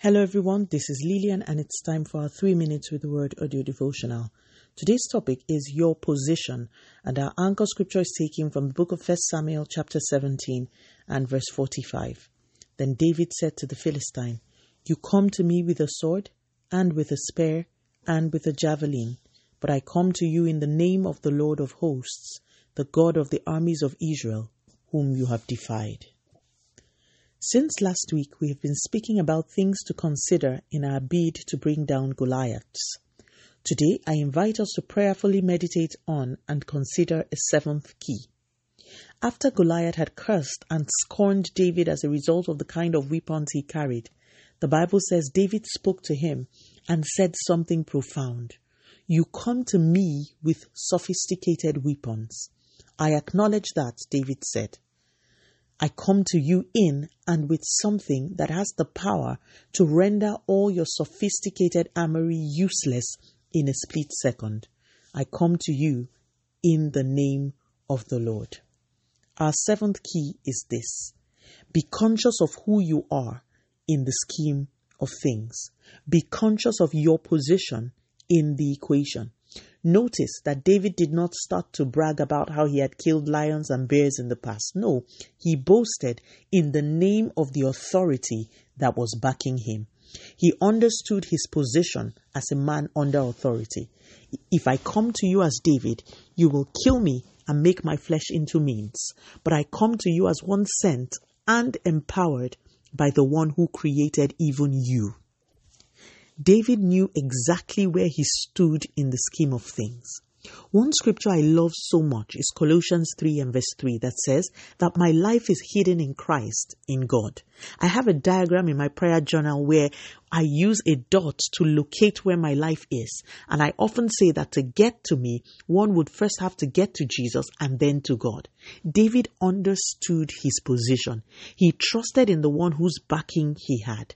Hello, everyone. This is Lillian, and it's time for our three minutes with the word audio devotional. Today's topic is your position, and our anchor scripture is taken from the book of 1 Samuel, chapter 17, and verse 45. Then David said to the Philistine, You come to me with a sword, and with a spear, and with a javelin, but I come to you in the name of the Lord of hosts, the God of the armies of Israel, whom you have defied. Since last week, we have been speaking about things to consider in our bid to bring down Goliaths. Today, I invite us to prayerfully meditate on and consider a seventh key. After Goliath had cursed and scorned David as a result of the kind of weapons he carried, the Bible says David spoke to him and said something profound. You come to me with sophisticated weapons. I acknowledge that, David said. I come to you in and with something that has the power to render all your sophisticated armory useless in a split second. I come to you in the name of the Lord. Our seventh key is this be conscious of who you are in the scheme of things, be conscious of your position in the equation. Notice that David did not start to brag about how he had killed lions and bears in the past. No, he boasted in the name of the authority that was backing him. He understood his position as a man under authority. If I come to you as David, you will kill me and make my flesh into means. But I come to you as one sent and empowered by the one who created even you. David knew exactly where he stood in the scheme of things. One scripture I love so much is Colossians 3 and verse 3 that says that my life is hidden in Christ, in God. I have a diagram in my prayer journal where I use a dot to locate where my life is. And I often say that to get to me, one would first have to get to Jesus and then to God. David understood his position. He trusted in the one whose backing he had.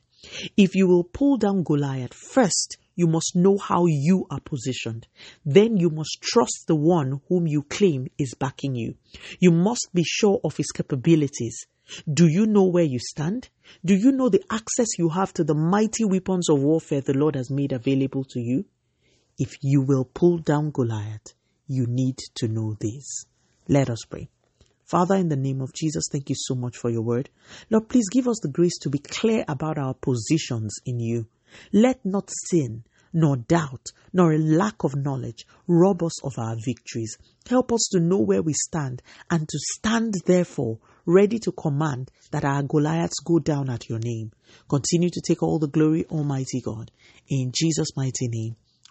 If you will pull down Goliath, first you must know how you are positioned. Then you must trust the one whom you claim is backing you. You must be sure of his capabilities. Do you know where you stand? Do you know the access you have to the mighty weapons of warfare the Lord has made available to you? If you will pull down Goliath, you need to know this. Let us pray. Father, in the name of Jesus, thank you so much for your word. Lord, please give us the grace to be clear about our positions in you. Let not sin, nor doubt, nor a lack of knowledge rob us of our victories. Help us to know where we stand and to stand, therefore, ready to command that our Goliaths go down at your name. Continue to take all the glory, Almighty God. In Jesus' mighty name,